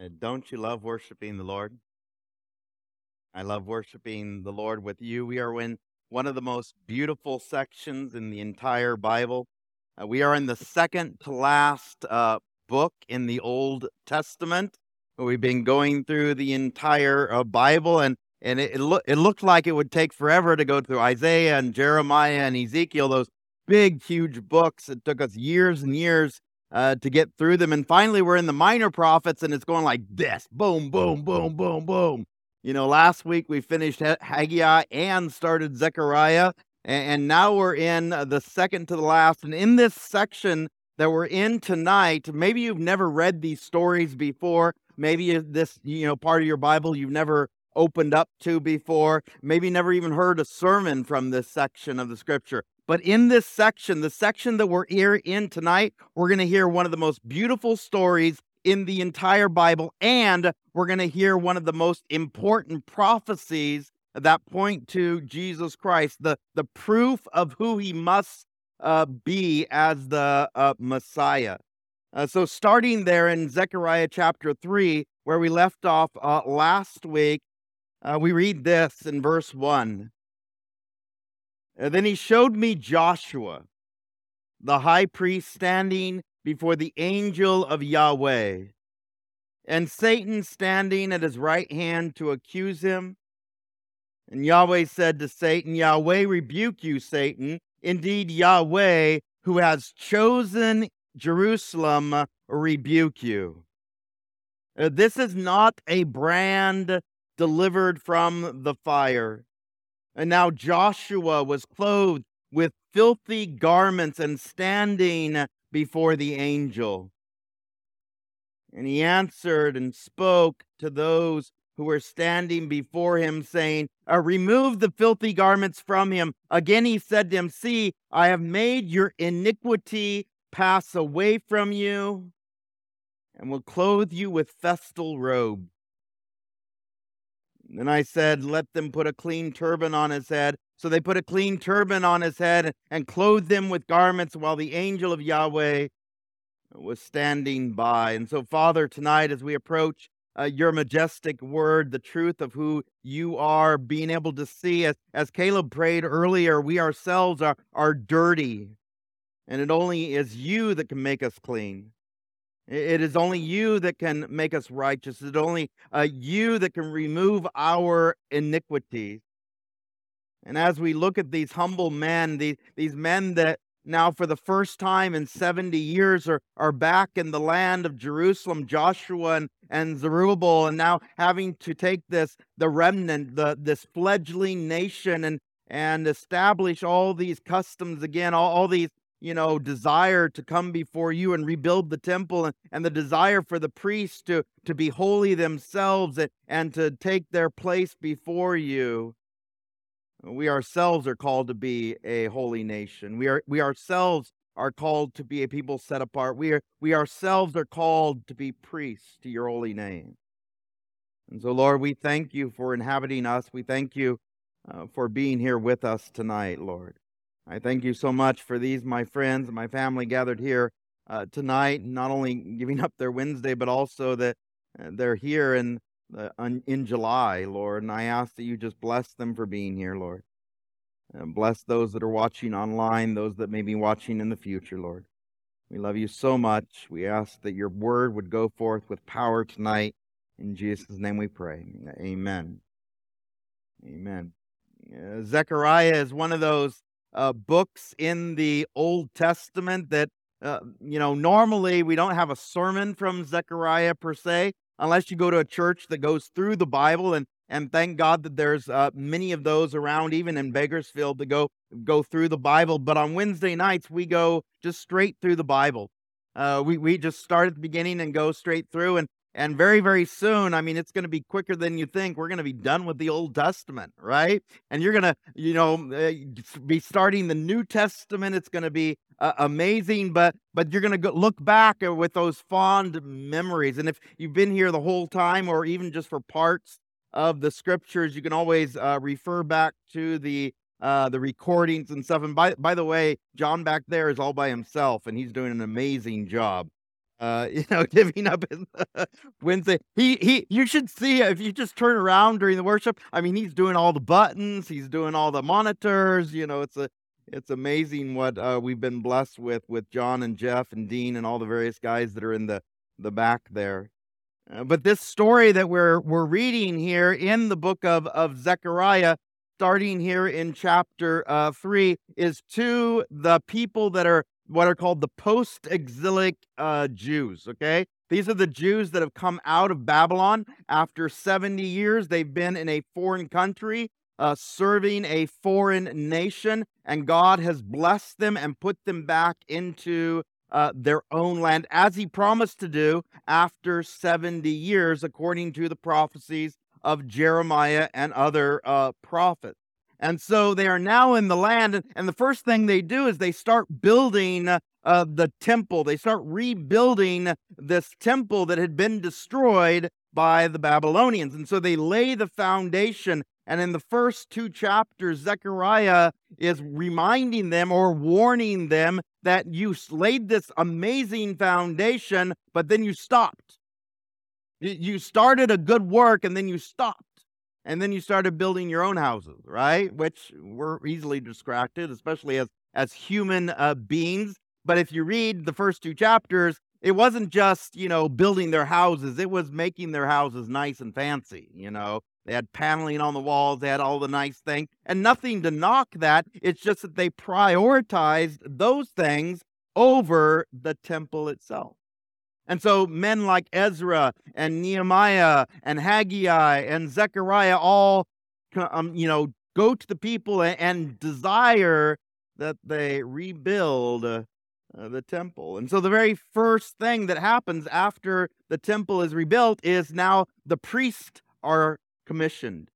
Uh, Don't you love worshiping the Lord? I love worshiping the Lord with you. We are in one of the most beautiful sections in the entire Bible. Uh, we are in the second to last uh, book in the Old Testament. We've been going through the entire uh, Bible, and and it it, loo- it looked like it would take forever to go through Isaiah and Jeremiah and Ezekiel, those big, huge books. It took us years and years uh, to get through them. And finally, we're in the minor prophets, and it's going like this boom, boom, boom, boom, boom. You know, last week we finished Haggai and started Zechariah, and now we're in uh, the second to the last. And in this section that we're in tonight, maybe you've never read these stories before. Maybe this, you know, part of your Bible you've never opened up to before. Maybe never even heard a sermon from this section of the scripture. But in this section, the section that we're here in tonight, we're going to hear one of the most beautiful stories in the entire Bible, and we're going to hear one of the most important prophecies that point to Jesus Christ, the, the proof of who he must uh, be as the uh, Messiah. Uh, so, starting there in Zechariah chapter 3, where we left off uh, last week, uh, we read this in verse 1. "Uh, Then he showed me Joshua, the high priest, standing before the angel of Yahweh, and Satan standing at his right hand to accuse him. And Yahweh said to Satan, Yahweh rebuke you, Satan. Indeed, Yahweh, who has chosen Jerusalem, rebuke you. Uh, This is not a brand delivered from the fire. And now Joshua was clothed with filthy garments and standing before the angel. And he answered and spoke to those who were standing before him, saying, uh, Remove the filthy garments from him. Again he said to him, See, I have made your iniquity pass away from you, and will clothe you with festal robe. Then I said, Let them put a clean turban on his head. So they put a clean turban on his head and clothed him with garments while the angel of Yahweh was standing by. And so, Father, tonight as we approach uh, your majestic word, the truth of who you are, being able to see, as, as Caleb prayed earlier, we ourselves are, are dirty. And it only is you that can make us clean. It is only you that can make us righteous. It is only uh, you that can remove our iniquities. And as we look at these humble men, these, these men that now for the first time in 70 years are, are back in the land of Jerusalem, Joshua and, and Zerubbabel, and now having to take this, the remnant, the, this fledgling nation and, and establish all these customs again, all, all these you know, desire to come before you and rebuild the temple and, and the desire for the priests to, to be holy themselves and, and to take their place before you. We ourselves are called to be a holy nation. We are we ourselves are called to be a people set apart. We are we ourselves are called to be priests to your holy name. And so, Lord, we thank you for inhabiting us. We thank you uh, for being here with us tonight, Lord. I thank you so much for these, my friends, and my family gathered here uh, tonight, not only giving up their Wednesday, but also that uh, they're here in, uh, in July, Lord. And I ask that you just bless them for being here, Lord. And bless those that are watching online, those that may be watching in the future, Lord. We love you so much. We ask that your word would go forth with power tonight. In Jesus' name we pray. Amen. Amen. Uh, Zechariah is one of those uh, books in the Old Testament that, uh, you know, normally we don't have a sermon from Zechariah per se, unless you go to a church that goes through the Bible. And, and thank God that there's uh, many of those around, even in Bakersfield, to go go through the Bible. But on Wednesday nights, we go just straight through the Bible. Uh, we, we just start at the beginning and go straight through. And and very, very soon, I mean, it's going to be quicker than you think. We're going to be done with the Old Testament, right? And you're going to, you know, uh, be starting the New Testament. It's going to be uh, amazing, but but you're going to look back uh, with those fond memories. And if you've been here the whole time, or even just for parts of the scriptures, you can always uh, refer back to the uh, the recordings and stuff. And by by the way, John back there is all by himself, and he's doing an amazing job. Uh, you know, giving up Wednesday. He he. You should see if you just turn around during the worship. I mean, he's doing all the buttons. He's doing all the monitors. You know, it's a it's amazing what uh, we've been blessed with with John and Jeff and Dean and all the various guys that are in the the back there. Uh, but this story that we're we're reading here in the book of of Zechariah, starting here in chapter uh, three, is to the people that are what are called the post-exilic uh, Jews. Okay, these are the Jews that have come out of Babylon after 70 years. They've been in a foreign country, uh, serving a foreign nation, and God has blessed them and put them back into uh, their own land, as He promised to do after 70 years, according to the prophecies of Jeremiah and other uh, prophets. And so they are now in the land. And the first thing they do is they start building uh, the temple. They start rebuilding this temple that had been destroyed by the Babylonians. And so they lay the foundation. And in the first two chapters, Zechariah is reminding them or warning them that you laid this amazing foundation, but then you stopped. You started a good work and then you stopped and then you started building your own houses, right? Which we're easily distracted, especially as as human uh, beings. But if you read the first two chapters, it wasn't just you know building their houses; it was making their houses nice and fancy. You know, they had paneling on the walls, they had all the nice things, and nothing to knock that. It's just that they prioritized those things over the temple itself. And so men like Ezra and Nehemiah and Haggai and Zechariah all, um, you know, go to the people and, desire that they rebuild uh, the temple. And so the very first thing that happens after the temple is rebuilt is now the priests are commissioned.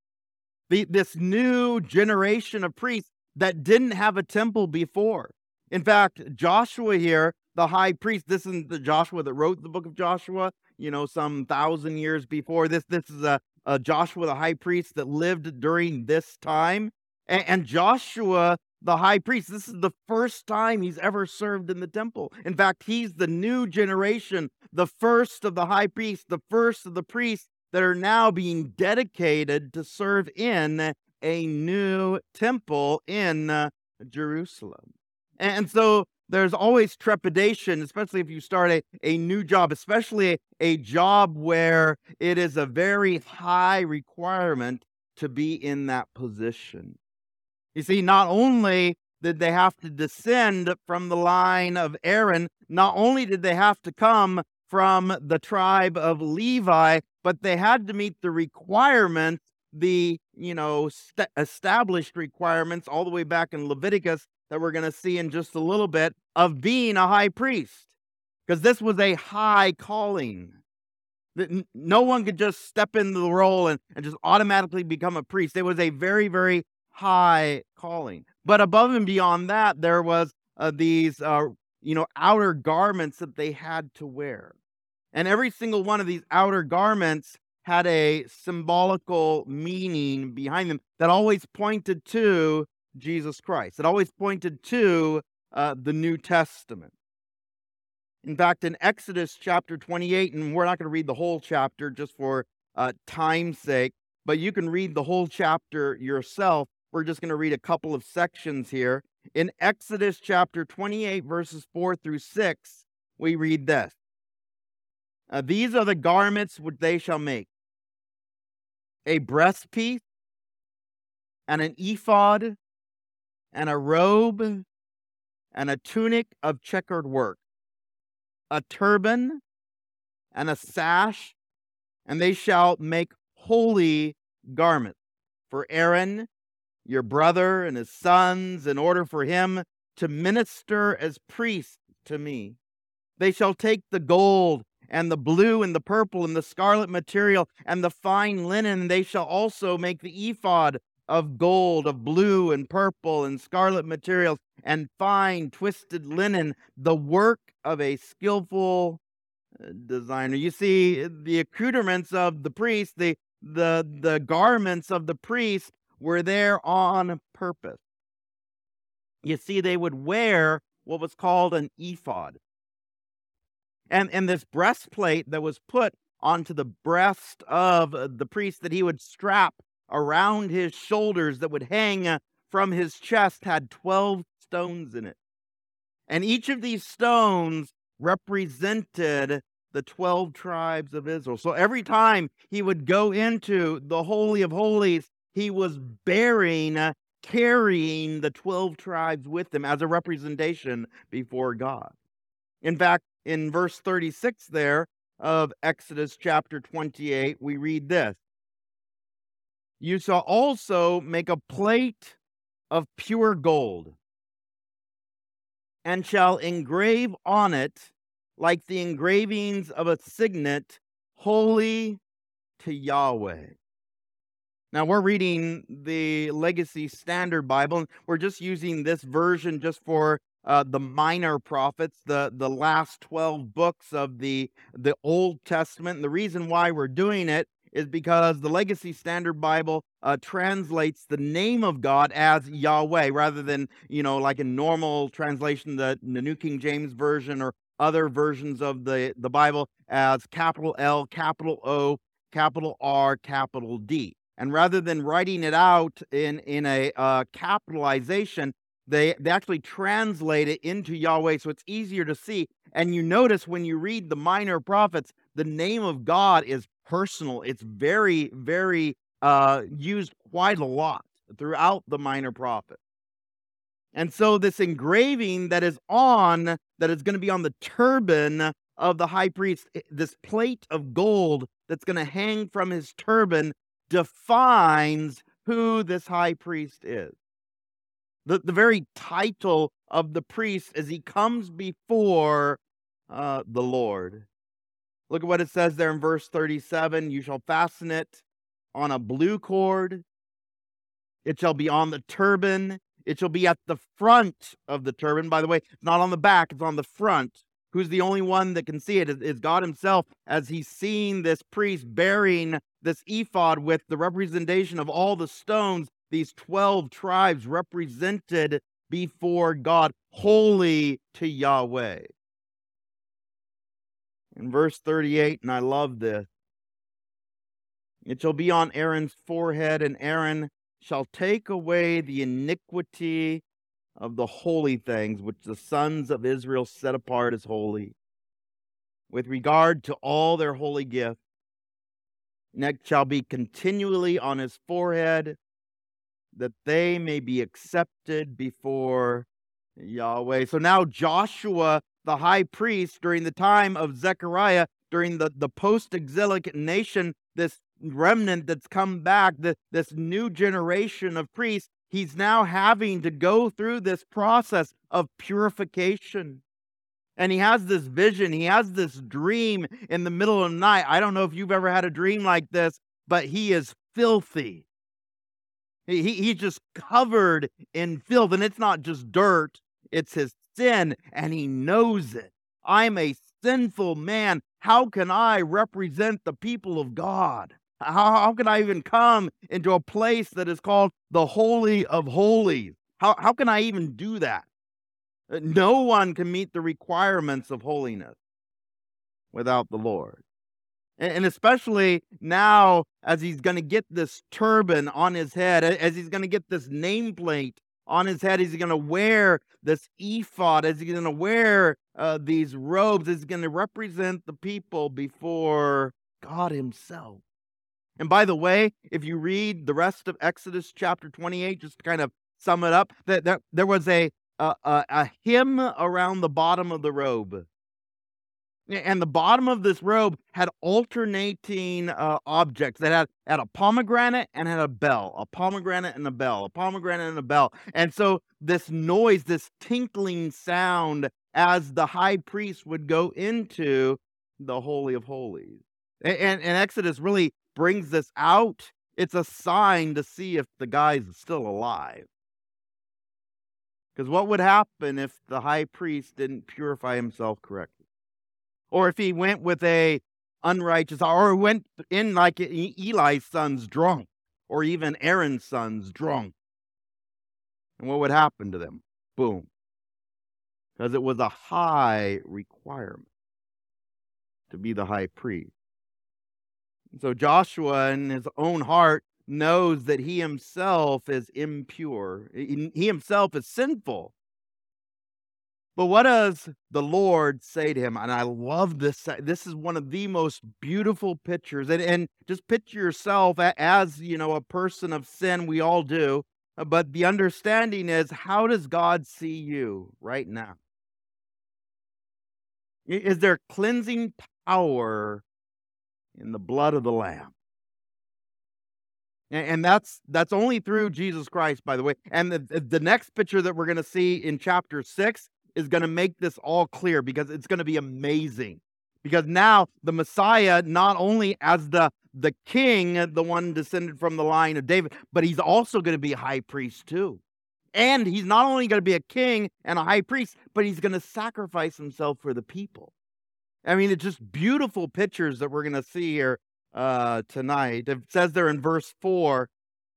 The, this new generation of priests that didn't have a temple before. In fact, Joshua here the high priest. This isn't the Joshua that wrote the book of Joshua, you know, some thousand years before. This this is a, a Joshua the high priest that lived during this time. And, and Joshua the high priest, this is the first time he's ever served in the temple. In fact, he's the new generation, the first of the high priests, the first of the priests that are now being dedicated to serve in a new temple in uh, Jerusalem. And so there's always trepidation, especially if you start a, a new job, especially a, a job where it is a very high requirement to be in that position. You see, not only did they have to descend from the line of Aaron, not only did they have to come from the tribe of Levi, but they had to meet the requirements, the, you know, st- established requirements all the way back in Leviticus that we're going to see in just a little bit of being a high priest because this was a high calling. That no one could just step into the role and, and just automatically become a priest. It was a very, very high calling. But above and beyond that, there was uh, these, uh, you know, outer garments that they had to wear. And every single one of these outer garments had a symbolical meaning behind them that always pointed to Jesus Christ. It always pointed to uh, the New Testament. In fact, in Exodus chapter 28, and we're not going to read the whole chapter just for uh, time's sake, but you can read the whole chapter yourself. We're just going to read a couple of sections here. In Exodus chapter 28, verses 4 through 6, we read this uh, These are the garments which they shall make a breastpiece and an ephod and a robe and a tunic of checkered work, a turban and a sash, and they shall make holy garments for Aaron, your brother, and his sons, in order for him to minister as priest to me. They shall take the gold and the blue and the purple and the scarlet material and the fine linen. And they shall also make the ephod of gold, of blue and purple and scarlet materials, and fine twisted linen, the work of a skillful uh, designer. You see, the accoutrements of the priest, the the the garments of the priest were there on purpose. You see, they would wear what was called an ephod. And, and this breastplate that was put onto the breast of uh, the priest that he would strap around his shoulders that would hang uh, from his chest had 12 stones in it. And each of these stones represented the 12 tribes of Israel. So every time he would go into the Holy of Holies, he was bearing, uh, carrying the 12 tribes with him as a representation before God. In fact, in verse 36 there of Exodus chapter 28, we read this You shall also make a plate of pure gold and shall engrave on it like the engravings of a signet, holy to Yahweh. Now we're reading the Legacy Standard Bible. We're just using this version just for uh, the minor prophets, the the last twelve books of the the Old Testament. And the reason why we're doing it is because the Legacy Standard Bible uh, translates the name of God as Yahweh rather than, you know, like a normal translation, the, the New King James Version or other versions of the, the Bible as capital L, capital O, capital R, capital D. And rather than writing it out in, in a uh, capitalization, they, they actually translate it into Yahweh so it's easier to see. And you notice when you read the minor prophets, the name of God is personal. It's very, very uh, used quite a lot throughout the minor prophets. And so this engraving that is on, that is going to be on the turban of the high priest, this plate of gold that's going to hang from his turban defines who this high priest is. The, the very title of the priest as he comes before uh, the Lord. Look at what it says there in verse 37 You shall fasten it on a blue cord, it shall be on the turban, it shall be at the front of the turban. By the way, it's not on the back, it's on the front. Who's the only one that can see it is, God Himself as He's seeing this priest bearing this ephod with the representation of all the stones, these 12 tribes represented before God, holy to Yahweh. In verse 38, and I love this it shall be on Aaron's forehead, and Aaron shall take away the iniquity of the holy things which the sons of Israel set apart as holy, with regard to all their holy gifts. Next shall be continually on his forehead, that they may be accepted before Yahweh. So now Joshua, the high priest, during the time of Zechariah, during the, the post exilic nation, this remnant that's come back, the, this new generation of priests, he's now having to go through this process of purification. And he has this vision, he has this dream in the middle of the night. I don't know if you've ever had a dream like this, but he is filthy. He, he's just covered in filth, and it's not just dirt, it's his sin, and he knows it. I'm a sinful man. How can I represent the people of God? How, how can I even come into a place that is called the Holy of Holies? How, how can I even do that? Uh, no one can meet the requirements of holiness without the Lord. And, especially now, as he's going to get this turban on his head, as he's going to get this nameplate on his head, he's going to wear this ephod, as he's going to wear uh, these robes, is going to represent the people before God Himself. And by the way, if you read the rest of Exodus chapter 28, just to kind of sum it up, that there, there was a, a, a hem around the bottom of the robe. And the bottom of this robe had alternating uh, objects that had, had a pomegranate and had a bell, a pomegranate and a bell, a pomegranate and a bell. And so this noise, this tinkling sound as the high priest would go into the Holy of Holies. And, and, and Exodus really brings this out, it's a sign to see if the guy's still alive. Because what would happen if the high priest didn't purify himself correctly? Or if he went with a unrighteous, or went in like Eli's sons drunk, or even Aaron's sons drunk. And what would happen to them? Boom. Because it was a high requirement. to be the high priest. So Joshua, in his own heart, knows that he himself is impure, he himself is sinful. But what does the Lord say to him? And I love this. This is one of the most beautiful pictures. And, and just picture yourself as, you know, a person of sin. We all do. Uh, but the understanding is how does God see you right now? Is there cleansing power in the blood of the Lamb? And that's that's only through Jesus Christ, by the way. And the, the next picture that we're going to see in chapter six is going to make this all clear because it's going to be amazing. Because now the Messiah, not only as the the king, the one descended from the line of David, but he's also going to be a high priest too. And he's not only going to be a king and a high priest, but he's going to sacrifice himself for the people. I mean, it's just beautiful pictures that we're going to see here uh, tonight. It says there in verse 4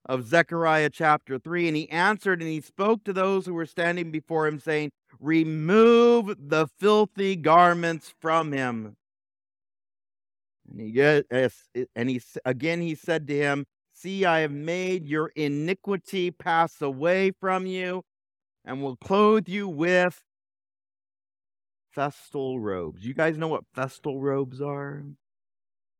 of Zechariah chapter 3 And he answered and he spoke to those who were standing before him, saying, Remove the filthy garments from him. And he and he again he said to him, See, I have made your iniquity pass away from you, and will clothe you with festal robes. You guys know what festal robes are?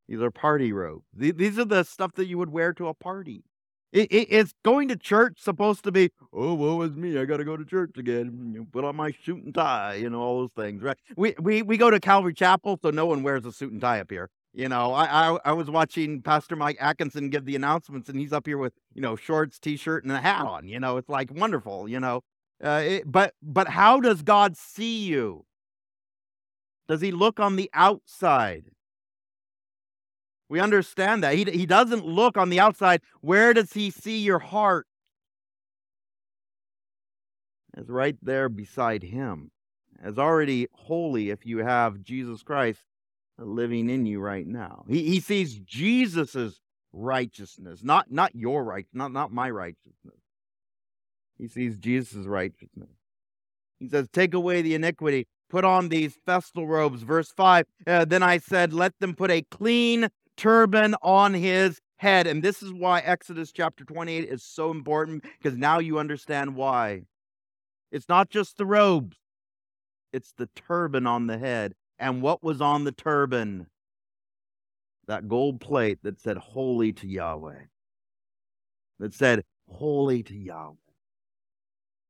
These are party robes. These are the stuff that you would wear to a party. It, it, it's going to church supposed to be, oh, woe is me. I got to go to church again. Put on my suit and tie, you know, all those things, right? We, we, we go to Calvary Chapel, so no one wears a suit and tie up here. You know, I, I, I was watching Pastor Mike Atkinson give the announcements, and he's up here with, you know, shorts, t shirt, and a hat on. You know, it's like wonderful, you know. Uh, it, but but how does God see you? Does he look on the outside? We understand that. He, he doesn't look on the outside. Where does he see your heart? It's right there beside him. As already holy if you have Jesus Christ living in you right now. He, he sees Jesus's righteousness, not, not your right, not, not my righteousness. He sees Jesus' righteousness. He says, Take away the iniquity, put on these festal robes. Verse 5 uh, Then I said, Let them put a clean turban on his head. And this is why Exodus chapter 28 is so important because now you understand why. It's not just the robes, it's the turban on the head. And what was on the turban? That gold plate that said, Holy to Yahweh. That said, Holy to Yahweh.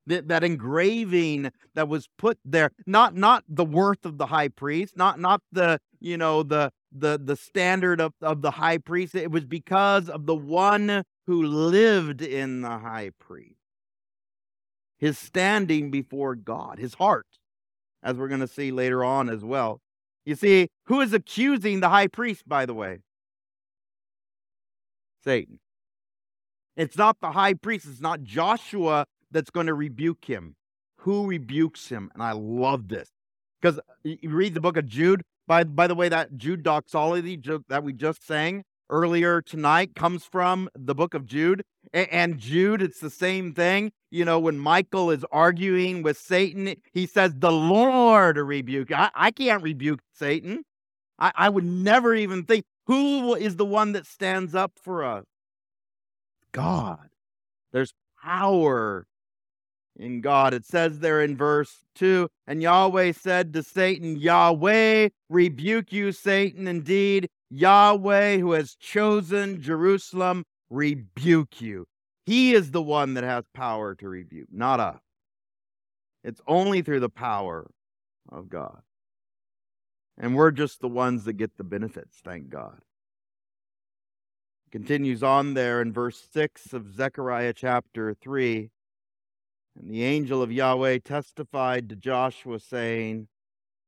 That, that engraving that was put there, not not the worth of the high priest, not not the you know the the the standard of, of the high priest. It was because of the one who lived in the high priest. His standing before God, his heart, as we're going to see later on as well. You see, who is accusing the high priest, by the way? Satan. It's not the high priest, it's not Joshua that's going to rebuke him. Who rebukes him? And I love this. Because you read the book of Jude, by, by the way, that Jude doxology joke that we just sang earlier tonight comes from the book of Jude. And Jude, it's the same thing. You know, when Michael is arguing with Satan, he says, The Lord rebuke. I, I can't rebuke Satan. I, I would never even think who is the one that stands up for us? God. There's power in God. It says there in verse 2 And Yahweh said to Satan, Yahweh rebuke you, Satan. Indeed, Yahweh, who has chosen Jerusalem, rebuke you. He is the one that has power to rebuke, not us. It's only through the power of God. And we're just the ones that get the benefits, thank God. Continues on there in verse 6 of Zechariah chapter 3. And the angel of Yahweh testified to Joshua, saying,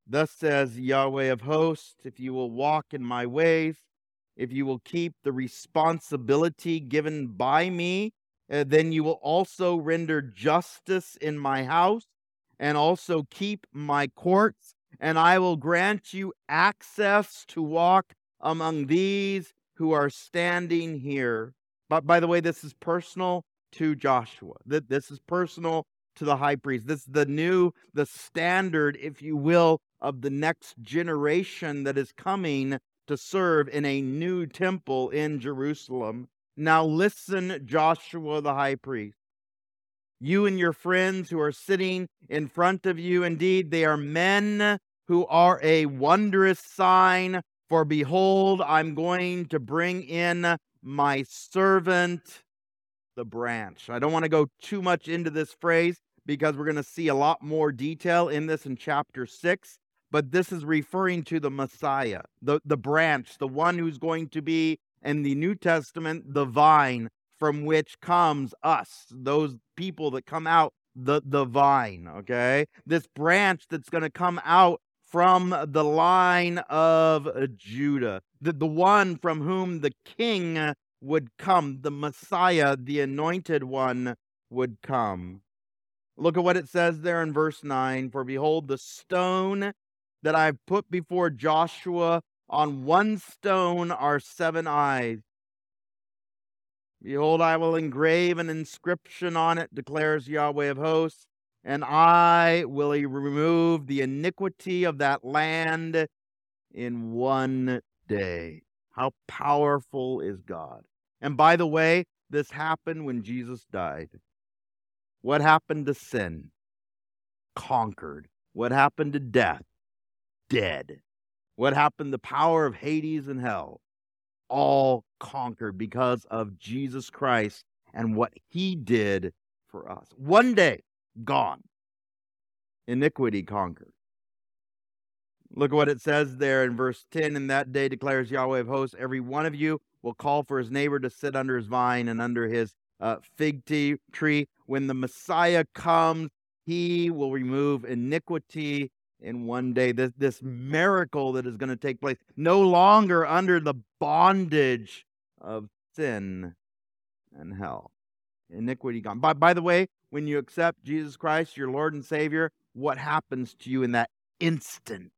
Thus says Yahweh of hosts, if you will walk in my ways, if you will keep the responsibility given by me, uh, then you will also render justice in my house and also keep my courts, and I will grant you access to walk among these who are standing here. But by the way, this is personal to Joshua. That this is personal to the high priest. This is the new, the standard, if you will, of the next generation that is coming to serve in a new temple in Jerusalem. Now listen, Joshua the high priest. You and your friends who are sitting in front of you, indeed, they are men who are a wondrous sign. For behold, I'm going to bring in my servant, the branch. I don't want to go too much into this phrase because we're going to see a lot more detail in this in chapter 6 but this is referring to the Messiah, the, the branch, the one who's going to be in the New Testament, the vine from which comes us, those people that come out the, the vine, okay? This branch that's going to come out from the line of Judah, the, the one from whom the king would come, the Messiah, the anointed one would come. Look at what it says there in verse 9 For behold, the stone that I've put before Joshua. On one stone are seven eyes. Behold, I will engrave an inscription on it, declares Yahweh of hosts, and I will remove the iniquity of that land in one day. How powerful is God? And by the way, this happened when Jesus died. What happened to sin? Conquered. What happened to death? dead. What happened? The power of Hades and hell all conquered because of Jesus Christ and what he did for us. One day, gone. Iniquity conquered. Look at what it says there in verse 10. In that day declares Yahweh of hosts, every one of you will call for his neighbor to sit under his vine and under his uh, fig tree. When the Messiah comes, he will remove iniquity in one day. This, this miracle that is going to take place, no longer under the bondage of sin and hell. Iniquity gone. By, by the way, when you accept Jesus Christ, your Lord and Savior, what happens to you in that instant,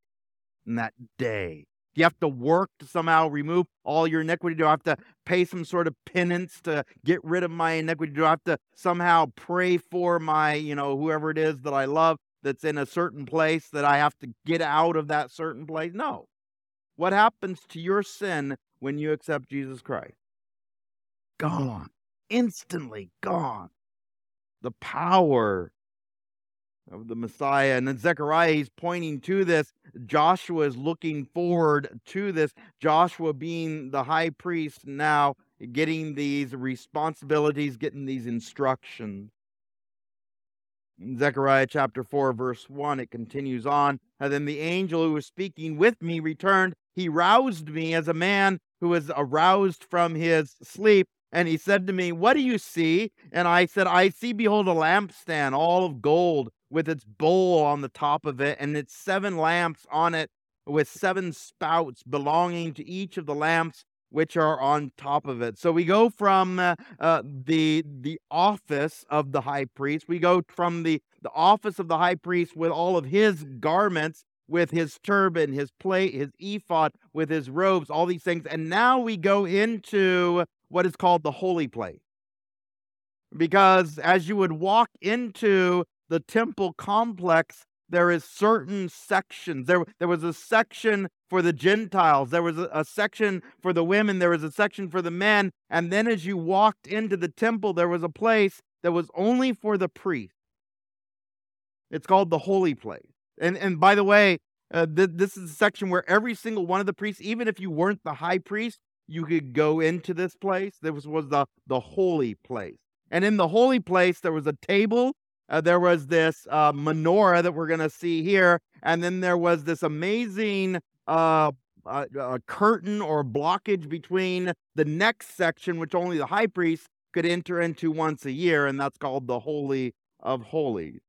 in that day? Do you have to work to somehow remove all your iniquity? Do I have to pay some sort of penance to get rid of my iniquity? Do I have to somehow pray for my, you know, whoever it is that I love that's in a certain place that I have to get out of that certain place. No. What happens to your sin when you accept Jesus Christ? Gone. Instantly gone. The power of the Messiah. And then Zechariah, he's pointing to this. Joshua is looking forward to this. Joshua being the high priest now, getting these responsibilities, getting these instructions. In Zechariah chapter 4, verse 1, it continues on. And then the angel who was speaking with me returned. He roused me as a man who is aroused from his sleep. And he said to me, What do you see? And I said, I see, behold, a lampstand, all of gold, with its bowl on the top of it, and its seven lamps on it, with seven spouts belonging to each of the lamps which are on top of it. So we go from uh, uh, the the office of the high priest. We go from the the office of the high priest with all of his garments, with his turban, his plate, his ephod, with his robes, all these things, and now we go into what is called the holy place. Because as you would walk into the temple complex, there is certain sections. There, there was a section for the Gentiles, there was a, a, section for the women, there was a section for the men. And then as you walked into the temple, there was a place that was only for the priest. It's called the holy place. And, and by the way, uh, th- this is a section where every single one of the priests, even if you weren't the high priest, you could go into this place. This was the, the holy place. And in the holy place, there was a table uh, there was this uh, menorah that we're going to see here, and then there was this amazing uh, uh, curtain or blockage between the next section, which only the high priest could enter into once a year, and that's called the Holy of Holies.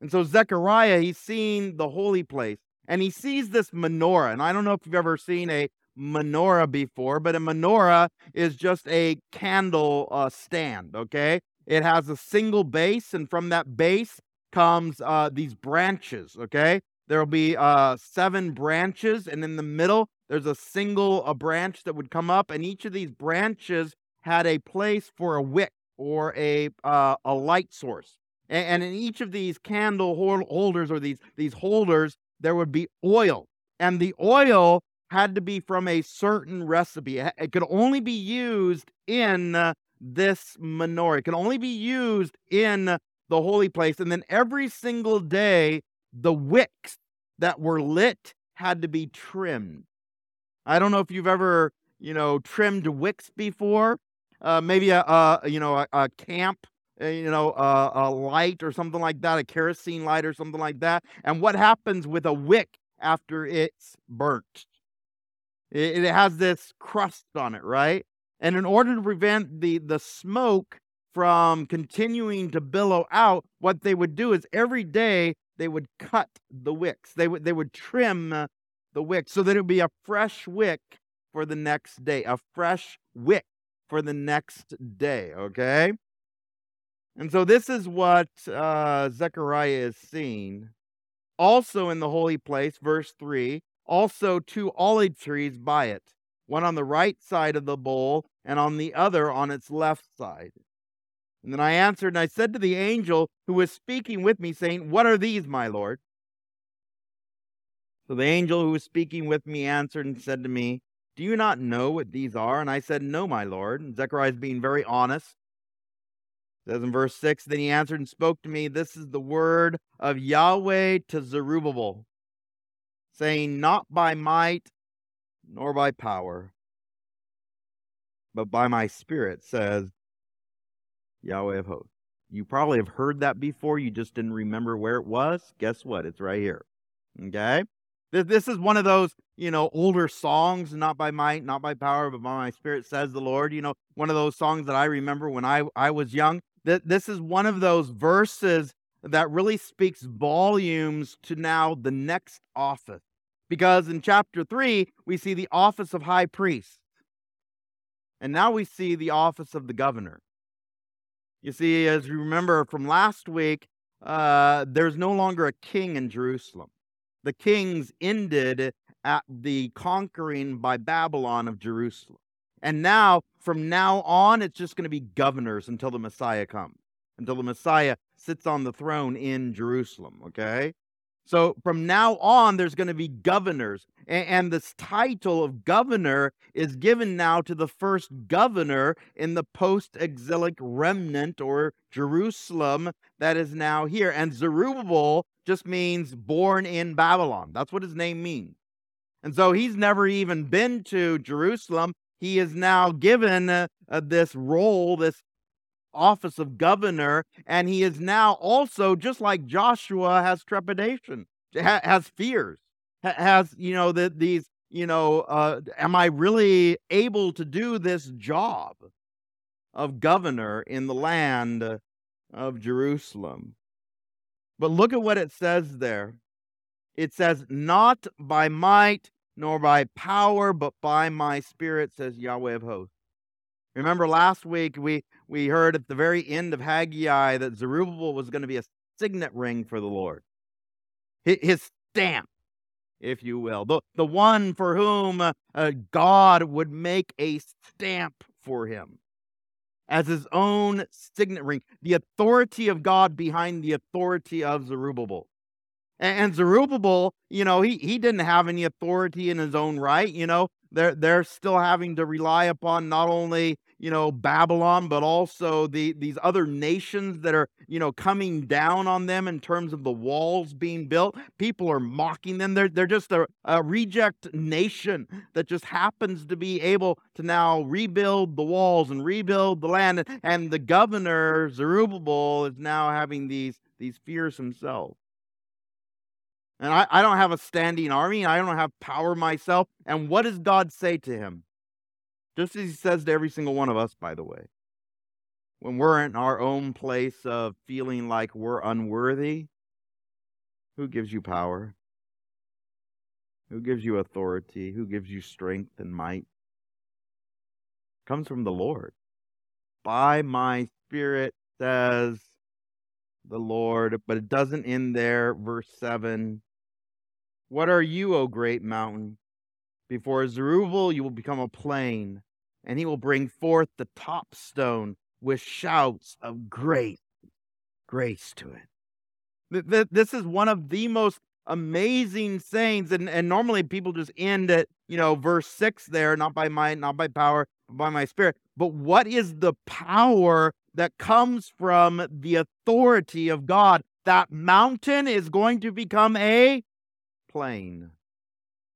And so Zechariah, he's seeing the holy place, and he sees this menorah. And I don't know if you've ever seen a menorah before, but a menorah is just a candle uh, stand, okay? It has a single base, and from that base comes uh, these branches. Okay, there will be uh, seven branches, and in the middle there's a single a branch that would come up, and each of these branches had a place for a wick or a uh, a light source. And, in each of these candle holders or these, these holders, there would be oil. And the oil had to be from a certain recipe. It could only be used in uh, this menorah. It could only be used in the holy place. And then every single day, the wicks that were lit had to be trimmed. I don't know if you've ever, you know, trimmed wicks before. Uh, maybe a, a, you know a, a camp, uh, you know, a, a light or something like that, a kerosene light or something like that. And what happens with a wick after it's burnt? It has this crust on it, right? And in order to prevent the the smoke from continuing to billow out, what they would do is every day they would cut the wicks. They would they would trim the wick so that it would be a fresh wick for the next day, a fresh wick for the next day. Okay. And so this is what uh, Zechariah is seeing. Also in the holy place, verse 3, also two olive trees by it, one on the right side of the bowl and on the other on its left side. And then I answered and I said to the angel who was speaking with me, saying, What are these, my Lord? So the angel who was speaking with me answered and said to me, Do you not know what these are? And I said, No, my Lord. And Zechariah is being very honest. Says in verse 6 Then he answered and spoke to me, This is the word of Yahweh to Zerubbabel, saying, Not by might nor by power, but by my spirit, says Yahweh of hosts. You probably have heard that before. You just didn't remember where it was. Guess what? It's right here. Okay? This is one of those, you know, older songs, not by might, not by power, but by my spirit, says the Lord. You know, one of those songs that I remember when I, I was young. This is one of those verses that really speaks volumes to now the next office. Because in chapter 3, we see the office of high priest. And now we see the office of the governor. You see, as you remember from last week, uh, there's no longer a king in Jerusalem. The kings ended at the conquering by Babylon of Jerusalem. And now, from now on, it's just going to be governors until the Messiah comes, until the Messiah sits on the throne in Jerusalem, okay? So from now on, there's going to be governors. And, this title of governor is given now to the first governor in the post exilic remnant or Jerusalem that is now here. And Zerubbabel just means born in Babylon. That's what his name means. And so he's never even been to Jerusalem. He is now given uh, uh, this role, this office of governor, and he is now also, just like Joshua, has trepidation, ha- has fears, ha- has, you know, the, these, you know, uh, am I really able to do this job of governor in the land of Jerusalem? But look at what it says there. It says, Not by might nor by power, but by my spirit, says Yahweh of hosts. Remember last week we, we heard at the very end of Haggai that Zerubbabel was going to be a signet ring for the Lord. His stamp, if you will. The, the one for whom uh, uh, God would make a stamp for him as his own signet ring. The authority of God behind the authority of Zerubbabel. And, and Zerubbabel, you know, he, he didn't have any authority in his own right. You know, they're, they're still having to rely upon not only you know babylon but also the these other nations that are you know coming down on them in terms of the walls being built. People are mocking them. They're, they're just a, a reject nation that just happens to be able to now rebuild the walls and rebuild the land. And the governor zerubbabel is now having these these fears himself. And I, I don't have a standing army. I don't have power myself. And what does god say to him just as he says to every single one of us, by the way. When we're in our own place of feeling like we're unworthy, who gives you power? Who gives you authority? Who gives you strength and might? It comes from the Lord. By my spirit, says the Lord. But it doesn't end there. Verse 7 What are you, O great mountain? Before Zerubbabel, you will become a plain and he will bring forth the top stone with shouts of great grace to it. This is one of the most amazing sayings. And, and normally people just end at, you know, verse six there, not by might, not by power, by my spirit. But what is the power that comes from the authority of God? That mountain is going to become a plain.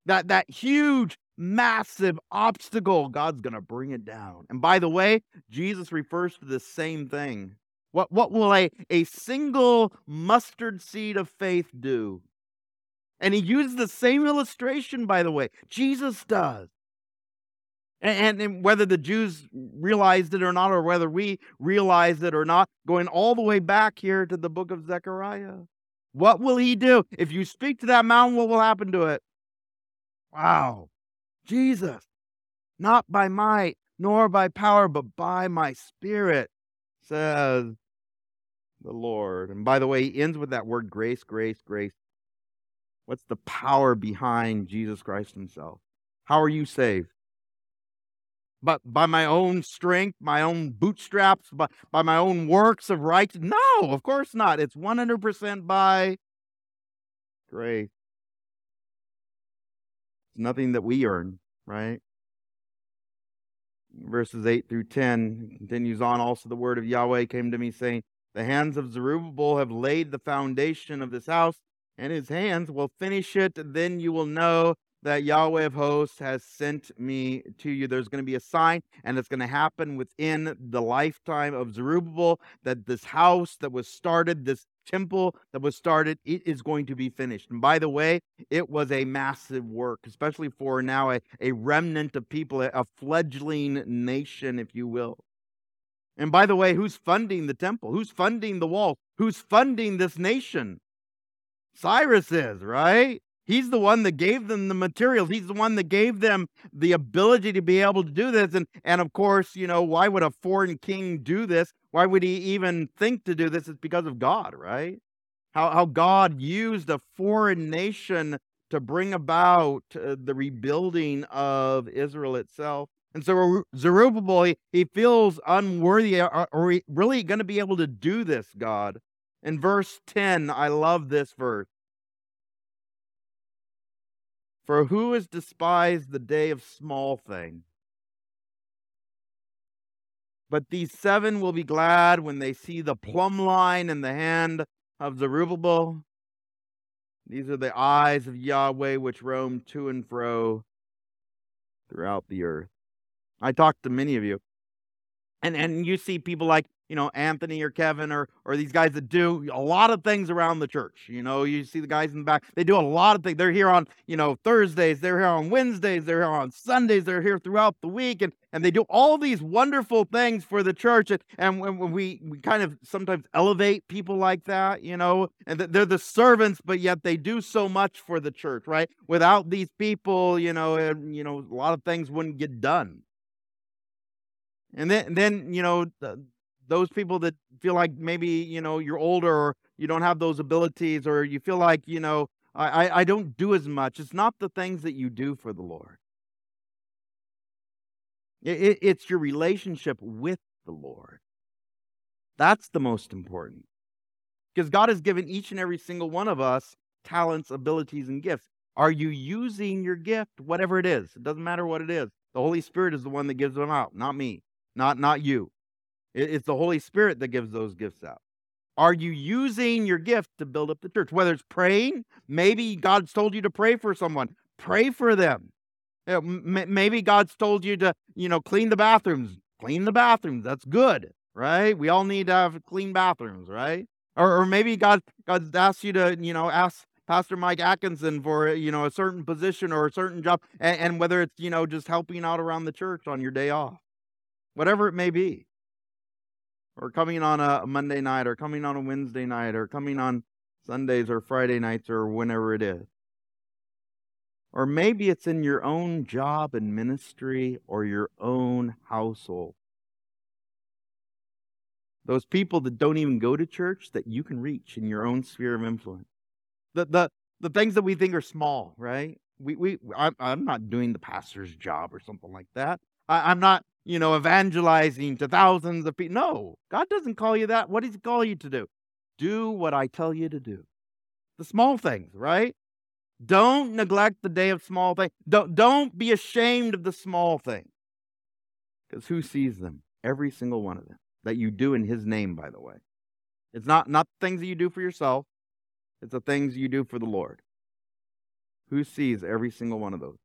That that huge, massive obstacle, God's going to bring it down. And by the way, Jesus refers to the same thing. What what will a, a single mustard seed of faith do? And he uses the same illustration, by the way. Jesus does. And, and, whether the Jews realized it or not, or whether we realize it or not, going all the way back here to the book of Zechariah. What will he do? If you speak to that mountain, what will happen to it? Wow. Jesus, not by might nor by power, but by my spirit, says the Lord. And by the way, he ends with that word grace, grace, grace. What's the power behind Jesus Christ himself? How are you saved? But by my own strength, my own bootstraps, by, by my own works of righteousness? No, of course not. It's 100% by grace. Nothing that we earn, right? Verses 8 through 10 continues on. Also, the word of Yahweh came to me, saying, The hands of Zerubbabel have laid the foundation of this house and his hands will finish it. Then you will know that Yahweh of hosts has sent me to you. There's going to be a sign, and it's going to happen within the lifetime of Zerubbabel that this house that was started, this temple that was started, it is going to be finished. And by the way, it was a massive work, especially for now a, a remnant of people, a, fledgling nation, if you will. And by the way, who's funding the temple? Who's funding the wall? Who's funding this nation? Cyrus is, right? He's the one that gave them the materials. He's the one that gave them the ability to be able to do this. And and of course, you know, why would a foreign king do this? Why would he even think to do this? It's because of God, right? How how God used a foreign nation to bring about uh, the rebuilding of Israel itself. And so Zerubbabel, he, he feels unworthy. Are, are we really going to be able to do this, God? In verse 10, I love this verse. For who has despised the day of small things? But these seven will be glad when they see the plumb line in the hand of Zerubbabel. These are the eyes of Yahweh which roam to and fro throughout the earth. I talked to many of you, and, and you see people like you know, Anthony or Kevin or or these guys that do a lot of things around the church. You know, you see the guys in the back, they do a lot of things. They're here on, you know, Thursdays, they're here on Wednesdays, they're here on Sundays, they're here throughout the week, and and they do all these wonderful things for the church. And, and when we we kind of sometimes elevate people like that, you know, and they're the servants, but yet they do so much for the church, right? Without these people, you know, and, you know, a lot of things wouldn't get done. And then, then you know, those people that feel like maybe you know you're older or you don't have those abilities or you feel like you know I, I don't do as much. It's not the things that you do for the lord. It, it's your relationship with the lord. That's the most important. Because god has given each and every single one of us talents abilities and gifts. Are you using your gift whatever it is? It doesn't matter what it is. The holy spirit is the one that gives them out not me not not you it's the Holy Spirit that gives those gifts out. Are you using your gift to build up the church? Whether it's praying, maybe God's told you to pray for someone, pray for them. Maybe God's told you to, you know, clean the bathrooms, clean the bathrooms. That's good, right? We all need to have clean bathrooms, right? Or, or maybe God God's asked you to, you know, ask Pastor Mike Atkinson for, you know, a certain position or a certain job, and, and whether it's, you know, just helping out around the church on your day off, whatever it may be or coming on a Monday night, or coming on a Wednesday night, or coming on Sundays or Friday nights, or whenever it is. Or maybe it's in your own job and ministry or your own household. Those people that don't even go to church that you can reach in your own sphere of influence. The, the, the things that we think are small, right? We, we, I'm, I'm not doing the pastor's job or something like that. I, I'm not you know, evangelizing to thousands of people. No, God doesn't call you that. What does He call you to do? do what I tell you to do. The small things, right? Don't neglect the day of small things. Don't, don't be ashamed of the small things. Because who sees them? Every single one of them that you do in his name, by the way. It's not, not things that you do for yourself, it's the things you do for the Lord. Who sees every single one of those?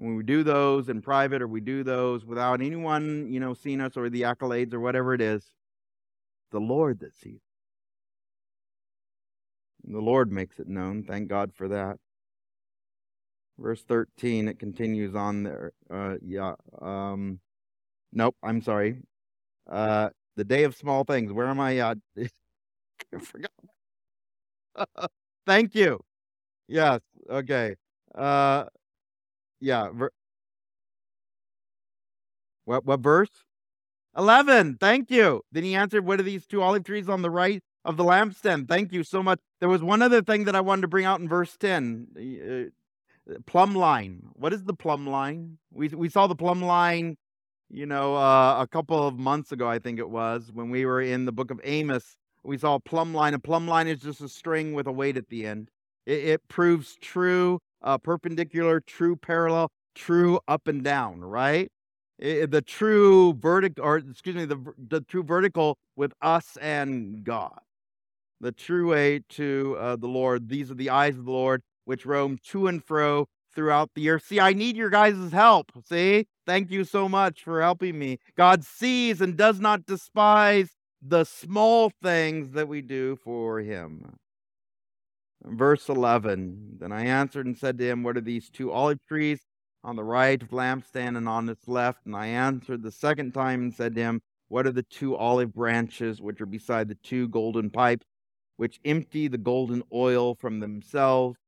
When we do those in private or we do those without anyone, you know, seeing us or the accolades or whatever it is, the Lord that sees. The Lord makes it known. Thank God for that. Verse 13, it continues on there. Uh, yeah. Um, nope, I'm sorry. Uh, the day of small things. Where am I? Uh, I forgot. Thank you. Yes. Okay. Uh, yeah. Ver- what what verse? Eleven. Thank you. Then he answered, "What are these two olive trees on the right of the lampstand?" Thank you so much. There was one other thing that I wanted to bring out in verse ten. Uh, plumb line. What is the plumb line? We we saw the plumb line, you know, uh, a couple of months ago, I think it was, when we were in the book of Amos. We saw a plumb line. A plumb line is just a string with a weight at the end. It, it proves true, uh, perpendicular, true parallel, true up and down, right? It, the true vertical, or excuse me, the, the true vertical with us and God. The true way to uh, the Lord. These are the eyes of the Lord, which roam to and fro throughout the earth. See, I need your guys' help. See, thank you so much for helping me. God sees and does not despise the small things that we do for him. Verse 11 Then I answered and said to him, What are these two olive trees on the right of lampstand and on its left? And I answered the second time and said to him, What are the two olive branches which are beside the two golden pipes, which empty the golden oil from themselves?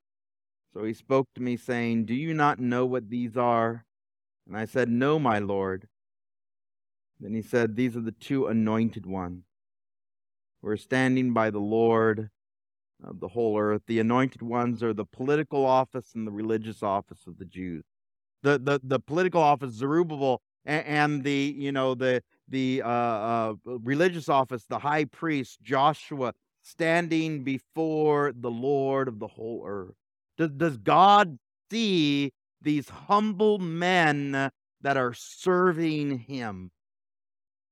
So he spoke to me, saying, Do you not know what these are? And I said, No, my Lord. Then he said, These are the two anointed ones who are standing by the Lord of the whole earth. The anointed ones are the political office and the religious office of the Jews. The the, the political office, Zerubbabel, and, and the you know the the uh, uh, religious office, the high priest Joshua, standing before the Lord of the whole earth. Does, does God see these humble men that are serving Him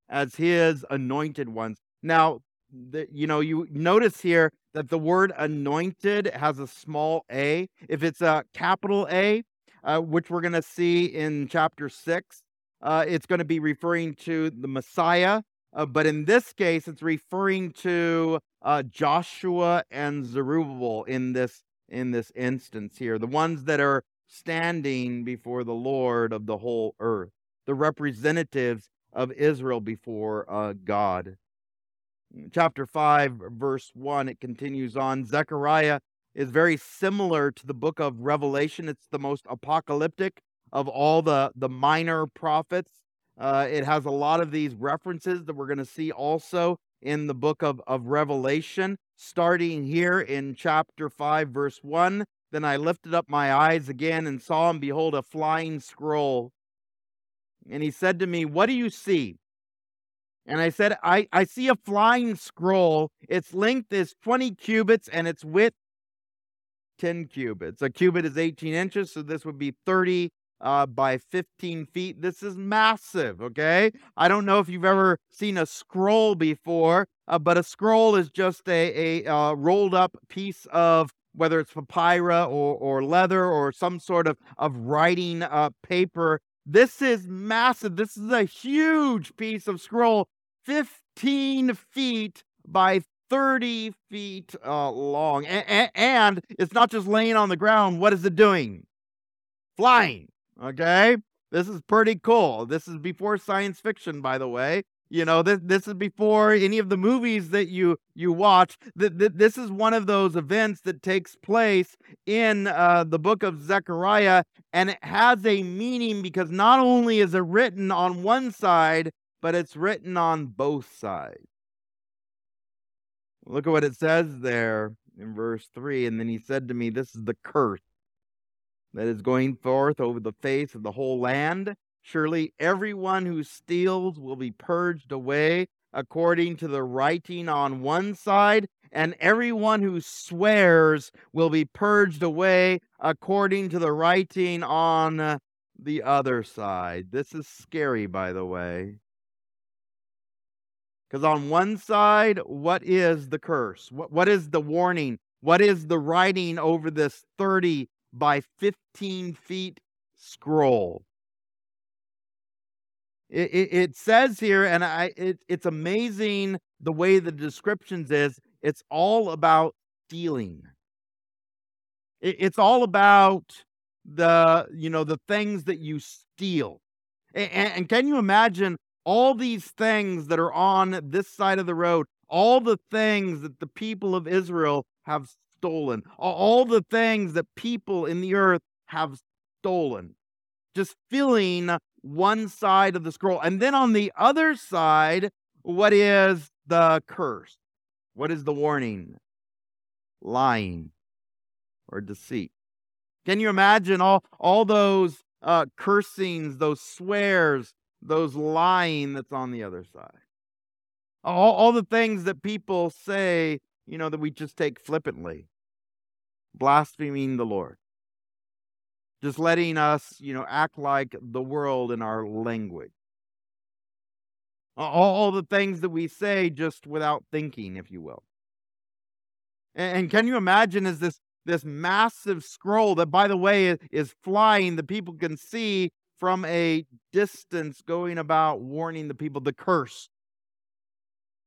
as His anointed ones? Now, you know, you notice here that the word anointed has a small a. If it's a capital A, uh, which we're going to see in chapter 6, uh, it's going to be referring to the Messiah. Uh, but in this case, it's referring to uh, Joshua and Zerubbabel in this in this instance here, the ones that are standing before the Lord of the whole earth, the representatives of Israel before uh, God chapter 5, verse 1, it continues on. Zechariah is very similar to the book of Revelation. It's the most apocalyptic of all the, the minor prophets. Uh, it has a lot of these references that we're going to see also in the book of, of Revelation, starting here in chapter 5, verse 1. Then I lifted up my eyes again and saw, and behold, a flying scroll. And he said to me, What do you see? And I said, I, I see a flying scroll. Its length is 20 cubits and its width 10 cubits. A cubit is 18 inches, so this would be 30 uh, by 15 feet. This is massive, okay? I don't know if you've ever seen a scroll before, uh, but a scroll is just a, a uh, rolled up piece of whether it's papyrus or, or leather or some sort of, of writing uh, paper this is massive. This is a huge piece of scroll, 15 feet by 30 feet uh, long. A- and it's not just laying on the ground. What is it doing? Flying. Okay. This is pretty cool. This is before science fiction, by the way. You know, this this is before any of the movies that you you watch. That this is one of those events that takes place in uh, the book of Zechariah, and it has a meaning because not only is it written on one side, but it's written on both sides. Look at what it says there in verse 3. And then he said to me, This is the curse that is going forth over the face of the whole land. Surely everyone who steals will be purged away according to the writing on one side, and everyone who swears will be purged away according to the writing on the other side. This is scary, by the way. Because on one side, what is the curse? What, what is the warning? What is the writing over this 30 by 15 feet scroll? It, it, it says here, and I, it, it's amazing the way the descriptions is. It's all about stealing. It, it's all about the you know the things that you steal. And, and can you imagine all these things that are on this side of the road? All the things that the people of Israel have stolen, all the things that people in the earth have stolen, just filling one side of the scroll. And then on the other side, what is the curse? What is the warning? Lying or deceit. Can you imagine all, all those uh, cursings, those swears, those lying that's on the other side? All, all the things that people say, you know, that we just take flippantly, blaspheming the Lord, just letting us, you know, act like the world in our language. All, the things that we say just without thinking, if you will. And, and can you imagine as this this massive scroll that, by the way, is flying, the people can see from a distance going about warning the people the curse,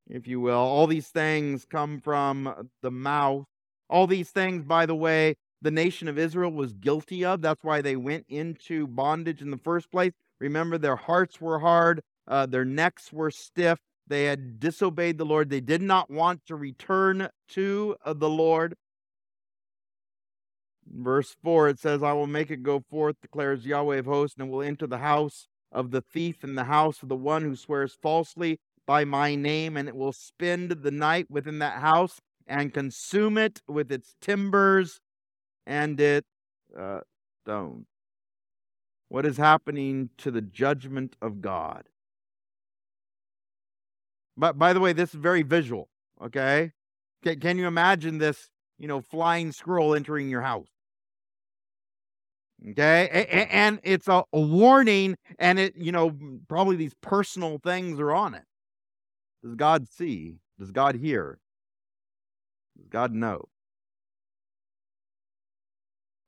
if you will. All these things come from the mouth. All these things, by the way, the nation of Israel was guilty of. That's why they went into bondage in the first place. Remember, their hearts were hard, uh, their necks were stiff. They had disobeyed the Lord. They did not want to return to uh, the Lord. Verse 4, it says, I will make it go forth, declares Yahweh of hosts, and will enter the house of the thief and the house of the one who swears falsely by my name, and it will spend the night within that house and consume it with its timbers and its uh, stone. What is happening to the judgment of God? But by the way, this is very visual, okay? Can, can you imagine this, you know, flying scroll entering your house? Okay. And it's a, warning, and it, you know, probably these personal things are on it. Does God see? Does God hear? Does God know?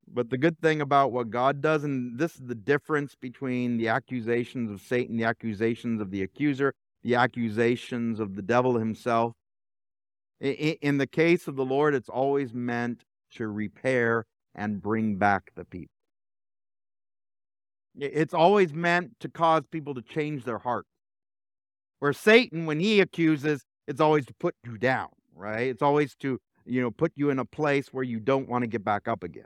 But the good thing about what God does, and this is the difference between the accusations of Satan, the accusations of the accuser, the accusations of the devil himself. In the case of the Lord, it's always meant to repair and bring back the people. It's always meant to cause people to change their heart. Where Satan, when he accuses, it's always to put you down, right? It's always to, you know, put you in a place where you don't want to get back up again.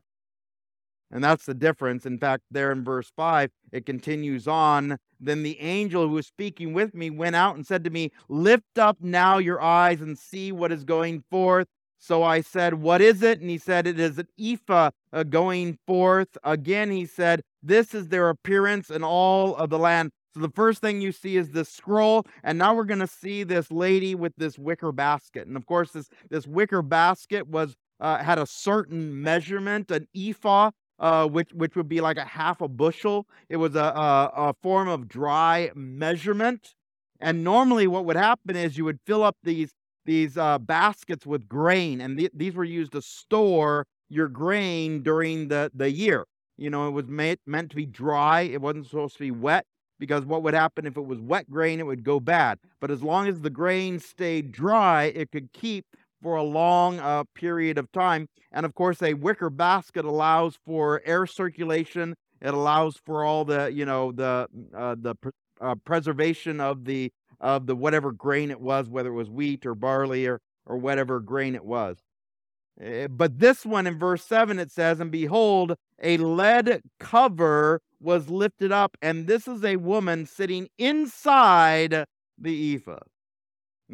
And that's the difference. In fact, there in verse 5, it continues on. Then the angel who was speaking with me went out and said to me, Lift up now your eyes and see what is going forth. So I said, What is it? And he said, It is an ephah uh, going forth. Again, he said, This is their appearance in all of the land. So the first thing you see is this scroll, and now we're going to see this lady with this wicker basket. And of course, this, this wicker basket was uh, had a certain measurement, an ephah, uh, which which would be like a half a bushel. It was a, a, a form of dry measurement. And normally, what would happen is you would fill up these these uh, baskets with grain, and th- these were used to store your grain during the, the year. You know, it was made, meant to be dry, it wasn't supposed to be wet because what would happen if it was wet grain, it would go bad. But as long as the grain stayed dry, it could keep for a long uh, period of time. And of course, a wicker basket allows for air circulation. It allows for all the, you know, the uh, the uh, preservation of the of the whatever grain it was, whether it was wheat or barley or, or whatever grain it was. Eh, but this one in verse 7 it says, And behold, a lead cover was lifted up, and this is a woman sitting inside the ephah.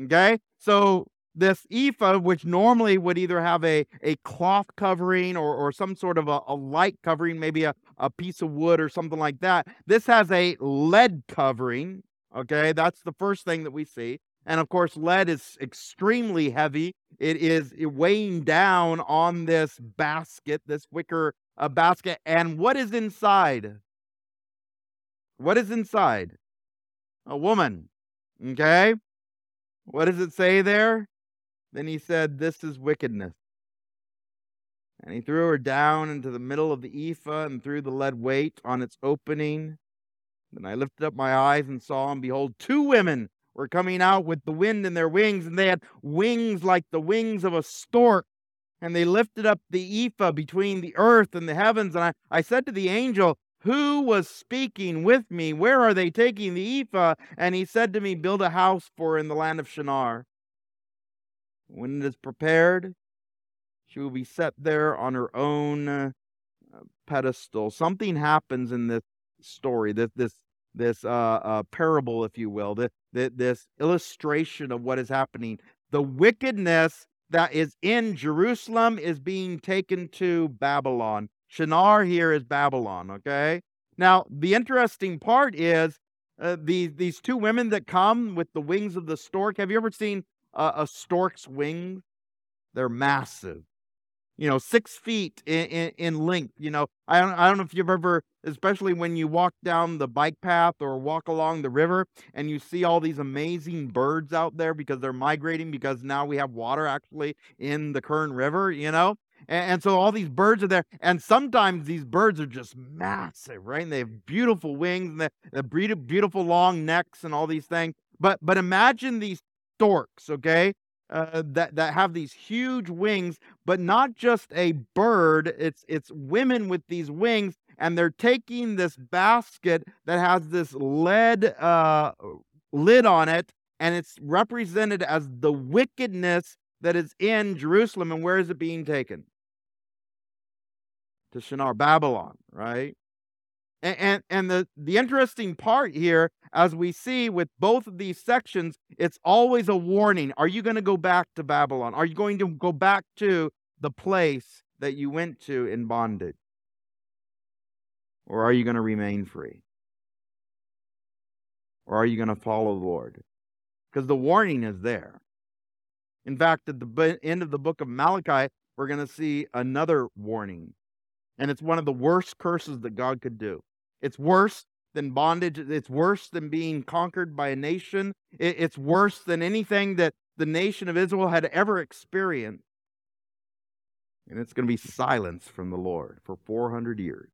Okay? So this ephah, which normally would either have a, a cloth covering or, or some sort of a, a light covering, maybe a, a piece of wood or something like that, this has a lead covering. Okay, that's the first thing that we see. And of course, lead is extremely heavy. It is weighing down on this basket, this wicker uh, basket. And what is inside? What is inside? A woman. Okay? What does it say there? Then he said, This is wickedness. And he threw her down into the middle of the ephah and threw the lead weight on its opening. Then I lifted up my eyes and saw, and behold, two women were coming out with the wind in their wings, and they had wings like the wings of a stork. And they lifted up the ephah between the earth and the heavens. And I, I said to the angel, Who was speaking with me? Where are they taking the ephah? And he said to me, Build a house for in the land of Shinar. When it is prepared, she will be set there on her own uh, pedestal. Something happens in this story, this this this uh, uh, parable, if you will, this, this illustration of what is happening. The wickedness that is in Jerusalem is being taken to Babylon. Shinar here is Babylon. Okay. Now the interesting part is uh, these these two women that come with the wings of the stork. Have you ever seen a stork's wings? They're massive you know, six feet in, in, in, length. You know, I don't, I don't know if you've ever, especially when you walk down the bike path or walk along the river and you see all these amazing birds out there because they're migrating because now we have water actually in the Kern River, you know? And, and so all these birds are there. And sometimes these birds are just massive, right? And they have beautiful wings and they have beautiful long necks and all these things. But, but imagine these storks, okay? Uh, that that have these huge wings, but not just a bird. It's it's women with these wings, and they're taking this basket that has this lead uh, lid on it, and it's represented as the wickedness that is in Jerusalem. And where is it being taken? To Shinar, Babylon, right? And, and, and the, the interesting part here, as we see with both of these sections, it's always a warning. Are you going to go back to Babylon? Are you going to go back to the place that you went to in bondage? Or are you going to remain free? Or are you going to follow the Lord? Because the warning is there. In fact, at the end of the book of Malachi, we're going to see another warning. And it's one of the worst curses that God could do. It's worse than bondage. It's worse than being conquered by a nation. It's worse than anything that the nation of Israel had ever experienced. And it's going to be silence from the Lord for 400 years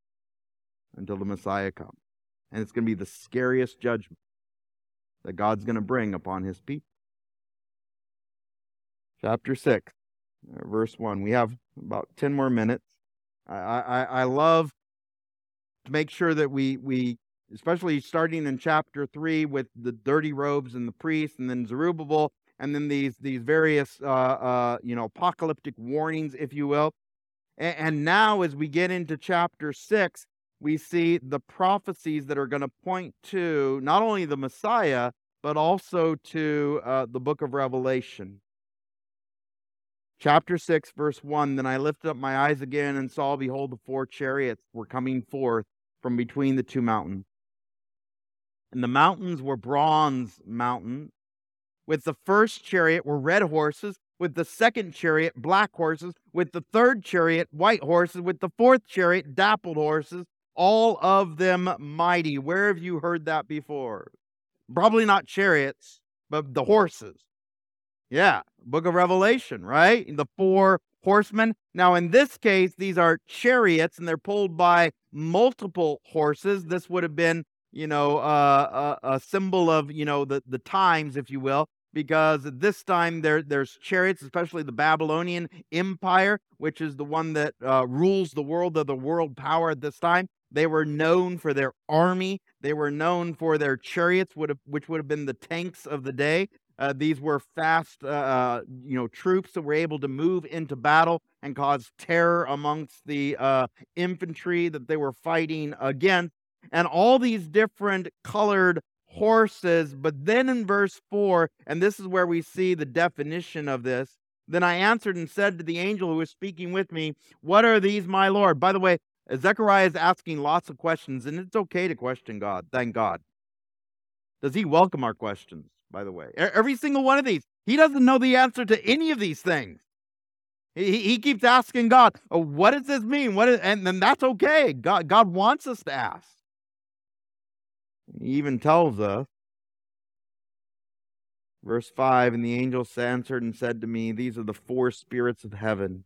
until the Messiah comes. And it's going to be the scariest judgment that God's going to bring upon his people. Chapter 6, uh, verse 1. We have about 10 more minutes. I, I, I love to make sure that we we especially starting in chapter three with the dirty robes and the priests, and then Zerubbabel, and then these these various uh, uh, you know apocalyptic warnings, if you will. And, and now, as we get into chapter six, we see the prophecies that are going to point to not only the Messiah but also to uh, the book of Revelation chapter 6, verse 1 Then I lifted up my eyes again and saw, behold, the four chariots were coming forth from between the two mountains. And the mountains were bronze mountains. With the first chariot were red horses, with the second chariot, black horses, with the third chariot, white horses, with the fourth chariot, dappled horses, all of them mighty. Where have you heard that before? Probably not chariots, but the horses. Yeah, book of Revelation, right? The four horsemen. Now, in this case, these are chariots and they're pulled by multiple horses. This would have been, you know, uh, a, a, symbol of, you know, the, the times, if you will, because this time there, there's chariots, especially the Babylonian Empire, which is the one that uh, rules the world of the world power at this time. They were known for their army. They were known for their chariots, would have, which would have been the tanks of the day. Uh, these were fast, uh, uh, you know, troops that were able to move into battle and cause terror amongst the uh, infantry that they were fighting against. And all these different colored horses. But then in verse 4, and this is where we see the definition of this. Then I answered and said to the angel who was speaking with me, What are these, my Lord? By the way, Zechariah is asking lots of questions, and it's okay to question God. Thank God. Does he welcome our questions? By the way. Every single one of these. He doesn't know the answer to any of these things. He, he keeps asking God, oh, what does this mean? What is, and then that's okay. God, God wants us to ask. He even tells us, verse 5 And the angel answered and said to me, These are the four spirits of heaven,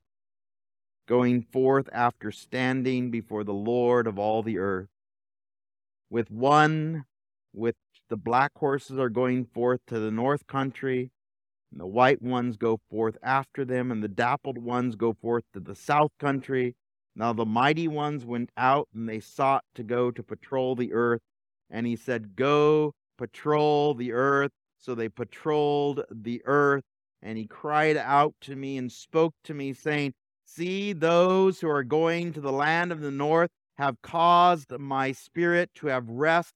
going forth after standing before the Lord of all the earth. With one, with the black horses are going forth to the north country, and the white ones go forth after them, and the dappled ones go forth to the south country. Now the mighty ones went out, and they sought to go to patrol the earth. And he said, Go patrol the earth. So they patrolled the earth. And he cried out to me and spoke to me, saying, See, those who are going to the land of the north have caused my spirit to have rest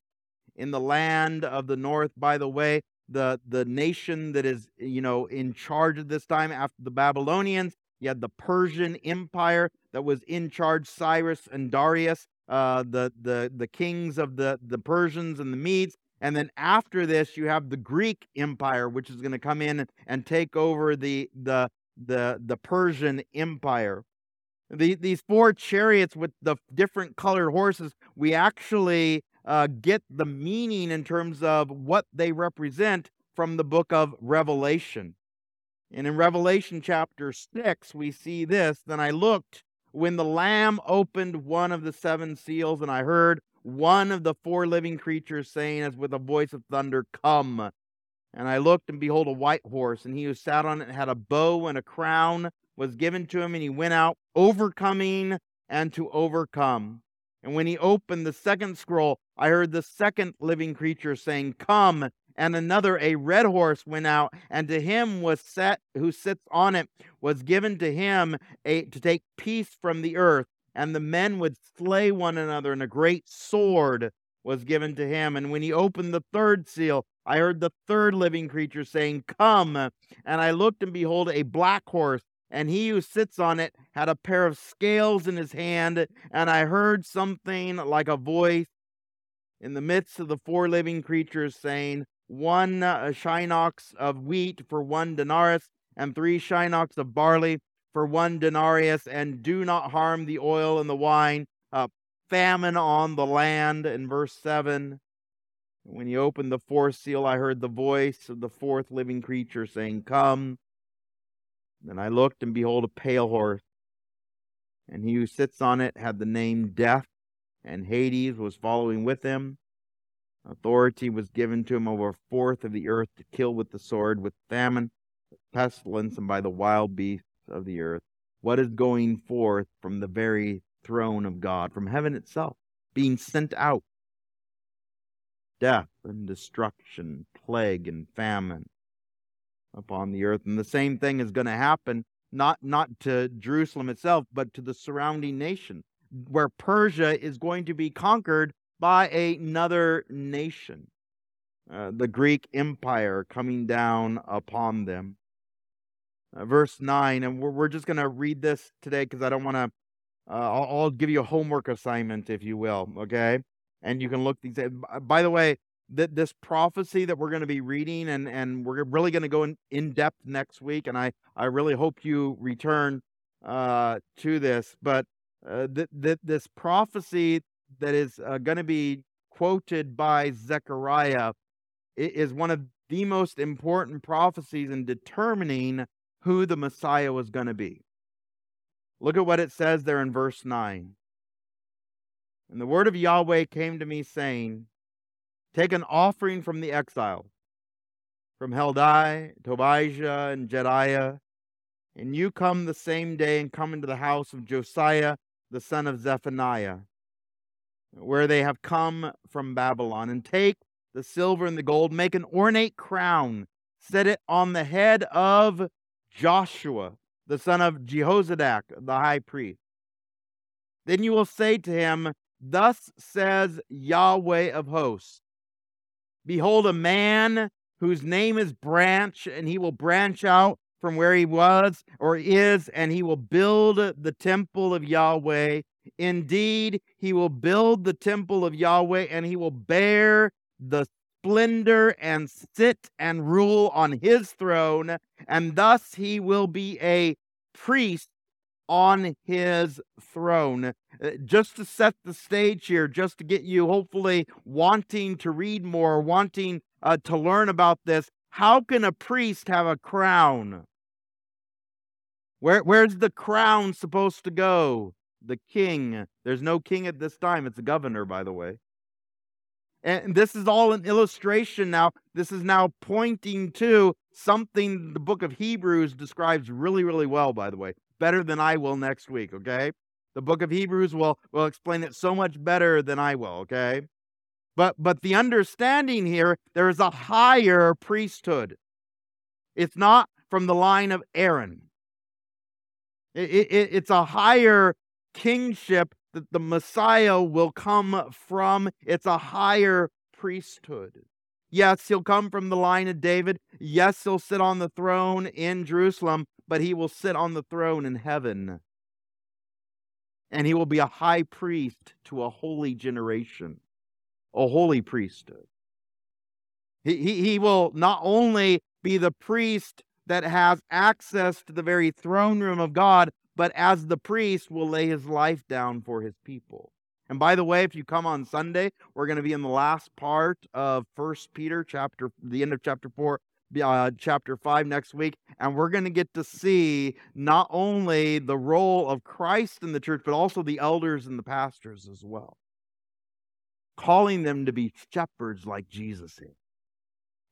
in the land of the north. By the way, the the nation that is you know in charge at this time after the Babylonians. You had the Persian Empire that was in charge. Cyrus and Darius, uh, the the the kings of the the Persians and the Medes. And then after this, you have the Greek Empire, which is going to come in and take over the the the the Persian Empire. The, these four chariots with the different colored horses, we actually uh, get the meaning in terms of what they represent from the book of Revelation. And in Revelation chapter 6, we see this Then I looked when the Lamb opened one of the seven seals, and I heard one of the four living creatures saying, as with a voice of thunder, Come. And I looked, and behold, a white horse, and he who sat on it had a bow and a crown was given to him, and he went out overcoming and to overcome. And when he opened the second scroll, I heard the second living creature saying, Come. And another, a red horse, went out, and to him was set who sits on it, was given to him a, to take peace from the earth. And the men would slay one another, and a great sword was given to him. And when he opened the third seal, I heard the third living creature saying, Come. And I looked, and behold, a black horse and he who sits on it had a pair of scales in his hand, and I heard something like a voice in the midst of the four living creatures saying, One uh, choenix of wheat for one denarius, and three choenix of barley for one denarius, and do not harm the oil and the wine. Uh, famine on the land, in verse 7. When he opened the fourth seal, I heard the voice of the fourth living creature saying, Come. And I looked, and behold, a pale horse. And he who sits on it had the name Death, and Hades was following with him. Authority was given to him over a fourth of the earth to kill with the sword, with famine, with pestilence, and by the wild beasts of the earth. What is going forth from the very throne of God, from heaven itself, being sent out? Death and destruction, plague and famine upon the earth. And the same thing is going to happen not not to Jerusalem itself, but to the surrounding nation, where Persia is going to be conquered by another nation, uh, the Greek Empire coming down upon them. Uh, verse 9, and we're, we're just going to read this today because I don't want to. Uh, I'll, I'll give you a homework assignment, if you will, okay? And you can look these. By the way, that this prophecy that we're going to be reading and and we're really going to go in, in depth next week and i i really hope you return uh to this but uh, th- th- this prophecy that is uh, going to be quoted by zechariah is one of the most important prophecies in determining who the messiah was going to be. Look at what it says there in verse 9 and the word of yahweh came to me saying Take an offering from the exiles, from Heldai, Tobijah, and Jedaiah, and you come the same day and come into the house of Josiah, the son of Zephaniah, where they have come from Babylon, and take the silver and the gold, make an ornate crown, set it on the head of Joshua, the son of Jehozadak, the high priest. Then you will say to him, Thus says Yahweh of hosts Behold, a man whose name is Branch, and he will branch out from where he was or is, and he will build the temple of Yahweh. Indeed, he will build the temple of Yahweh, and he will bear the splendor and sit and rule on his throne, and thus he will be a priest on his throne. Uh, just to set the stage here, just to get you hopefully wanting to read more, wanting uh, to learn about this, how can a priest have a crown? Where, where's the crown supposed to go? The king. There's no king at this time. It's a governor, by the way. And this is all an illustration now. This is now pointing to something the book of Hebrews describes really, really well, by the way. Better than I will next week, okay? The book of Hebrews will, will explain it so much better than I will, okay? But but the understanding here, there is a higher priesthood. It's not from the line of Aaron. It, it, it's a higher kingship that the Messiah will come from. It's a higher priesthood. Yes, he'll come from the line of David. Yes, he'll sit on the throne in Jerusalem, but he will sit on the throne in heaven. And he will be a high priest to a holy generation, a holy priesthood. He, he, he will not only be the priest that has access to the very throne room of God, but as the priest will lay his life down for his people. And by the way, if you come on Sunday, we're going to be in the last part of First Peter chapter, the end of chapter four, uh, chapter five next week, and we're going to get to see not only the role of Christ in the church, but also the elders and the pastors as well, calling them to be shepherds like Jesus is.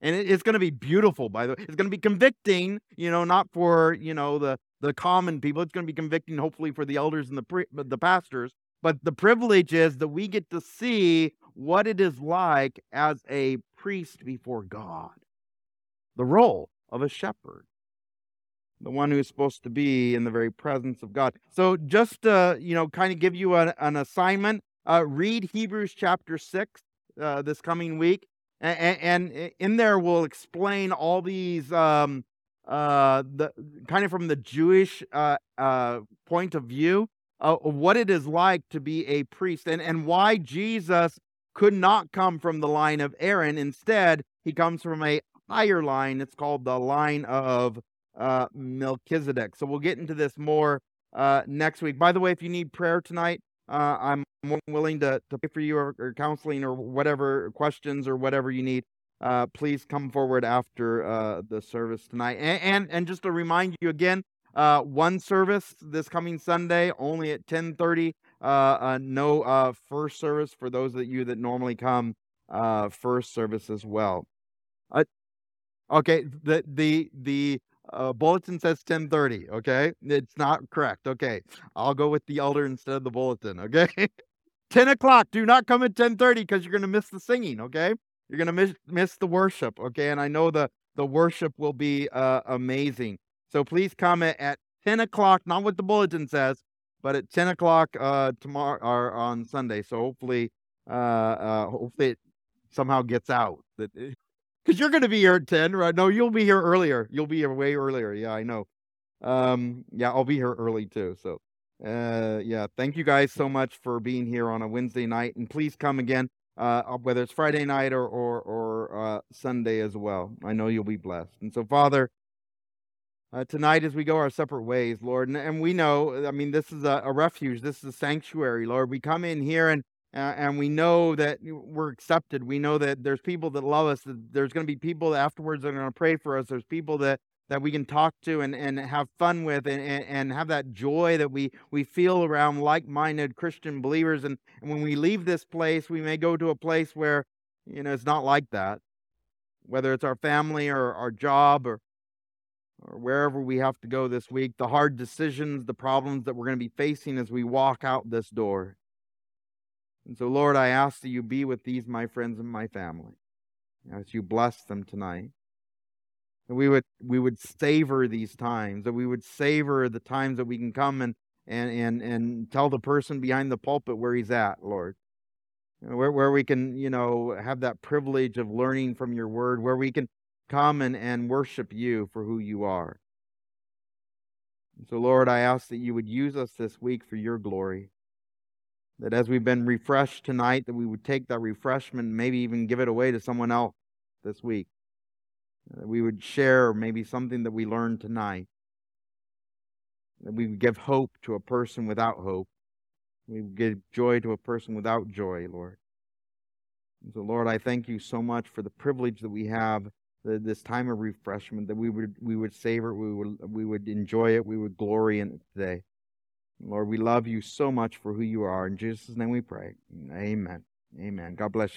And it's going to be beautiful, by the way. It's going to be convicting, you know, not for, you know, the the common people. It's going to be convicting, hopefully, for the elders and the pre- the pastors. But the privilege is that we get to see what it is like as a priest before God, the role of a shepherd, the one who is supposed to be in the very presence of God. So, just to you know, kind of give you a, an assignment, uh, read Hebrews chapter six uh, this coming week, and, and, in there we'll explain all these um, uh, the kind of from the Jewish uh, uh, point of view uh, what it is like to be a priest and, and why Jesus could not come from the line of Aaron. Instead, he comes from a higher line. It's called the line of uh, Melchizedek. So we'll get into this more uh, next week. By the way, if you need prayer tonight, uh, I'm more willing to, to pay for you or, or counseling or whatever questions or whatever you need uh, please come forward after uh, the service tonight. And, and, and just to remind you again, uh, one service this coming Sunday, only at 10:30. Uh, uh, no uh, first service for those of you that normally come first service as well. okay, the the the bulletin says 10:30. Okay, it's not correct. Okay, I'll go with the elder instead of the bulletin. Okay. 10 o'clock. Do not come at 10:30 because you're going to miss the singing. Okay. You're going to miss, miss the worship, okay? And I know the, the worship will be uh, amazing. So please comment at 10 o'clock, not what the bulletin says, but at 10 o'clock uh, tomorrow or on Sunday. So hopefully, uh, uh, hopefully it somehow gets out that because you're going to be here at 10, right? No, you'll be here earlier. You'll be here way earlier. Yeah, I know. Um, yeah, I'll be here early too. So, uh, yeah, thank you guys so much for being here on a Wednesday night, and please come again uh, whether it's Friday night or or, or uh, Sunday as well. I know you'll be blessed. And so, Father, uh, tonight as we go our separate ways, Lord, and, and we know, I mean, this is a, a, refuge, this is a sanctuary, Lord. We come in here and uh, and we know that we're accepted. We know that there's people that love us. That there's going to be people afterwards that are going to pray for us. There's people that that we can talk to and, and have fun with and, and, and have that joy that we, we feel around like-minded Christian believers. And, and when we leave this place, we may go to a place where, you know, it's not like that. Whether it's our family or our job or or wherever we have to go this week, the hard decisions, the problems that we're going to be facing as we walk out this door. And so, Lord, I ask that you be with these, my friends and my family, as you bless them tonight. That we would we would savor these times that we would savor the times that we can come and and and and tell the person behind the pulpit where he's at lord. Where where we can you know have that privilege of learning from your word where we can come and and worship you for who you are so lord i ask that you would use us this week for your glory That as we've been refreshed tonight, that we would take that refreshment, maybe even give it away to someone else this week. That we would share maybe something that we learned tonight. That we would give hope to a person without hope. We would give joy to a person without joy, Lord. And so, Lord, I thank you so much for the privilege that we have this time of refreshment, that we would we would savor we would we would enjoy it, we would glory in it today. Lord, we love you so much for who you are. In Jesus' name we pray. Amen. Amen. God bless you.